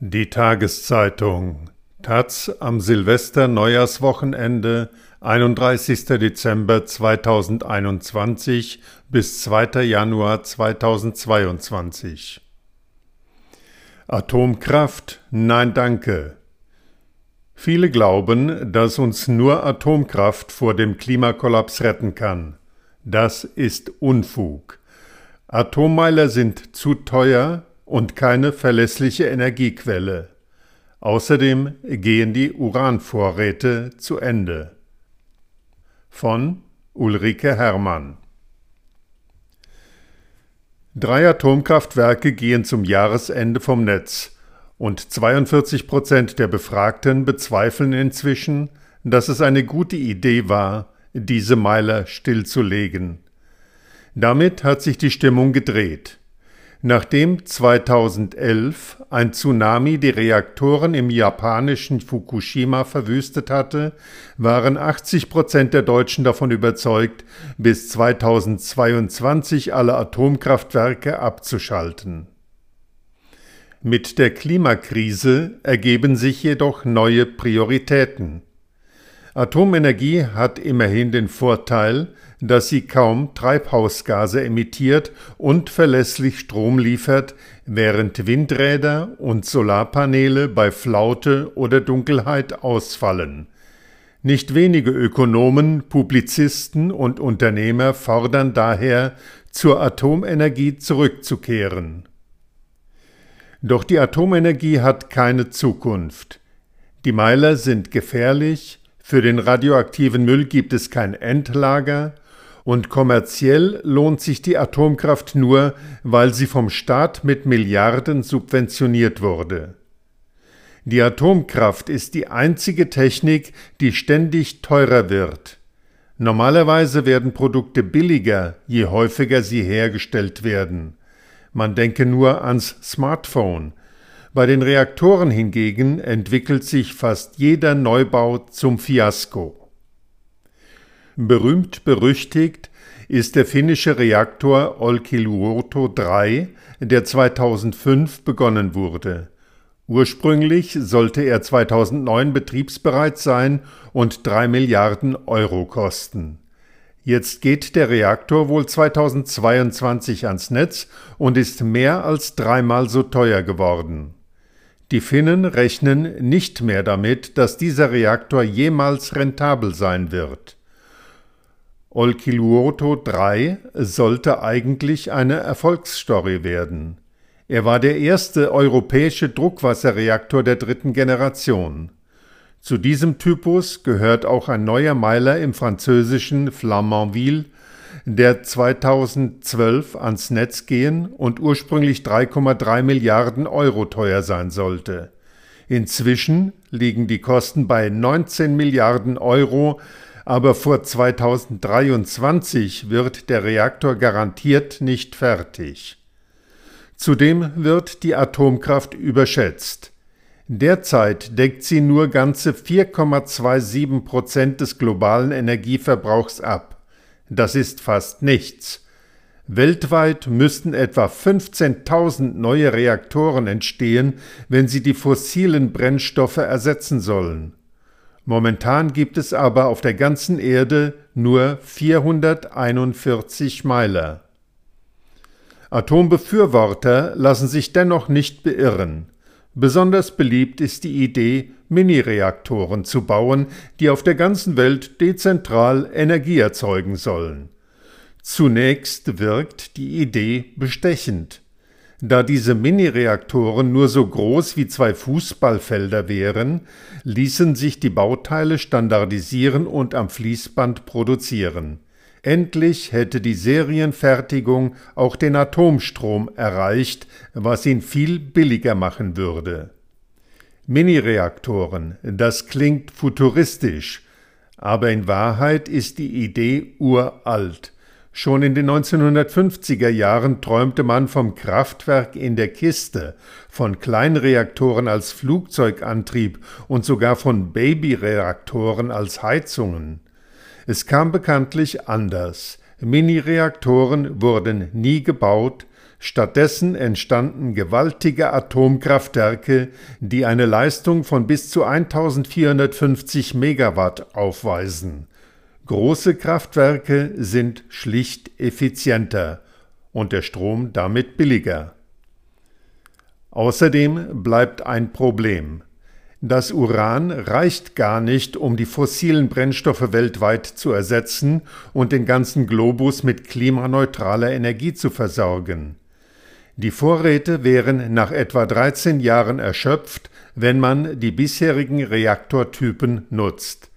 Die Tageszeitung Taz am Silvester-Neujahrswochenende 31. Dezember 2021 bis 2. Januar 2022 Atomkraft? Nein danke. Viele glauben, dass uns nur Atomkraft vor dem Klimakollaps retten kann. Das ist Unfug. Atommeiler sind zu teuer und keine verlässliche Energiequelle. Außerdem gehen die Uranvorräte zu Ende. Von Ulrike Herrmann Drei Atomkraftwerke gehen zum Jahresende vom Netz und 42 Prozent der Befragten bezweifeln inzwischen, dass es eine gute Idee war, diese Meiler stillzulegen. Damit hat sich die Stimmung gedreht. Nachdem 2011 ein Tsunami die Reaktoren im japanischen Fukushima verwüstet hatte, waren 80 Prozent der Deutschen davon überzeugt, bis 2022 alle Atomkraftwerke abzuschalten. Mit der Klimakrise ergeben sich jedoch neue Prioritäten. Atomenergie hat immerhin den Vorteil, dass sie kaum Treibhausgase emittiert und verlässlich Strom liefert, während Windräder und Solarpaneele bei Flaute oder Dunkelheit ausfallen. Nicht wenige Ökonomen, Publizisten und Unternehmer fordern daher, zur Atomenergie zurückzukehren. Doch die Atomenergie hat keine Zukunft. Die Meiler sind gefährlich, für den radioaktiven Müll gibt es kein Endlager und kommerziell lohnt sich die Atomkraft nur, weil sie vom Staat mit Milliarden subventioniert wurde. Die Atomkraft ist die einzige Technik, die ständig teurer wird. Normalerweise werden Produkte billiger, je häufiger sie hergestellt werden. Man denke nur ans Smartphone, bei den Reaktoren hingegen entwickelt sich fast jeder Neubau zum Fiasko. Berühmt berüchtigt ist der finnische Reaktor Olkiluoto 3, der 2005 begonnen wurde. Ursprünglich sollte er 2009 betriebsbereit sein und 3 Milliarden Euro kosten. Jetzt geht der Reaktor wohl 2022 ans Netz und ist mehr als dreimal so teuer geworden. Die Finnen rechnen nicht mehr damit, dass dieser Reaktor jemals rentabel sein wird. Olkiluoto 3 sollte eigentlich eine Erfolgsstory werden. Er war der erste europäische Druckwasserreaktor der dritten Generation. Zu diesem Typus gehört auch ein neuer Meiler im französischen Flamanville der 2012 ans Netz gehen und ursprünglich 3,3 Milliarden Euro teuer sein sollte. Inzwischen liegen die Kosten bei 19 Milliarden Euro, aber vor 2023 wird der Reaktor garantiert nicht fertig. Zudem wird die Atomkraft überschätzt. Derzeit deckt sie nur ganze 4,27 Prozent des globalen Energieverbrauchs ab. Das ist fast nichts. Weltweit müssten etwa 15.000 neue Reaktoren entstehen, wenn sie die fossilen Brennstoffe ersetzen sollen. Momentan gibt es aber auf der ganzen Erde nur 441 Meiler. Atombefürworter lassen sich dennoch nicht beirren. Besonders beliebt ist die Idee, Mini-Reaktoren zu bauen, die auf der ganzen Welt dezentral Energie erzeugen sollen. Zunächst wirkt die Idee bestechend. Da diese Mini-Reaktoren nur so groß wie zwei Fußballfelder wären, ließen sich die Bauteile standardisieren und am Fließband produzieren. Endlich hätte die Serienfertigung auch den Atomstrom erreicht, was ihn viel billiger machen würde. Mini-Reaktoren, das klingt futuristisch, aber in Wahrheit ist die Idee uralt. Schon in den 1950er Jahren träumte man vom Kraftwerk in der Kiste, von Kleinreaktoren als Flugzeugantrieb und sogar von Babyreaktoren als Heizungen. Es kam bekanntlich anders. Mini-Reaktoren wurden nie gebaut, Stattdessen entstanden gewaltige Atomkraftwerke, die eine Leistung von bis zu 1450 Megawatt aufweisen. Große Kraftwerke sind schlicht effizienter und der Strom damit billiger. Außerdem bleibt ein Problem. Das Uran reicht gar nicht, um die fossilen Brennstoffe weltweit zu ersetzen und den ganzen Globus mit klimaneutraler Energie zu versorgen. Die Vorräte wären nach etwa 13 Jahren erschöpft, wenn man die bisherigen Reaktortypen nutzt.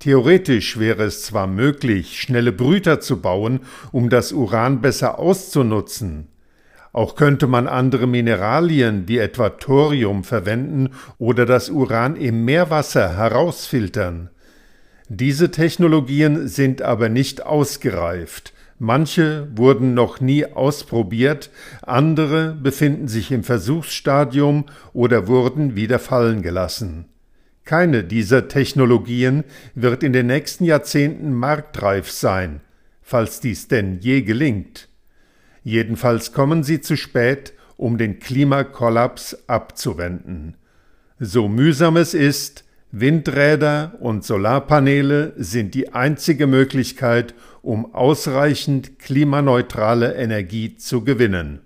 Theoretisch wäre es zwar möglich, schnelle Brüter zu bauen, um das Uran besser auszunutzen. Auch könnte man andere Mineralien wie etwa Thorium verwenden oder das Uran im Meerwasser herausfiltern. Diese Technologien sind aber nicht ausgereift. Manche wurden noch nie ausprobiert, andere befinden sich im Versuchsstadium oder wurden wieder fallen gelassen. Keine dieser Technologien wird in den nächsten Jahrzehnten marktreif sein, falls dies denn je gelingt. Jedenfalls kommen sie zu spät, um den Klimakollaps abzuwenden. So mühsam es ist, Windräder und Solarpaneele sind die einzige Möglichkeit, um ausreichend klimaneutrale Energie zu gewinnen.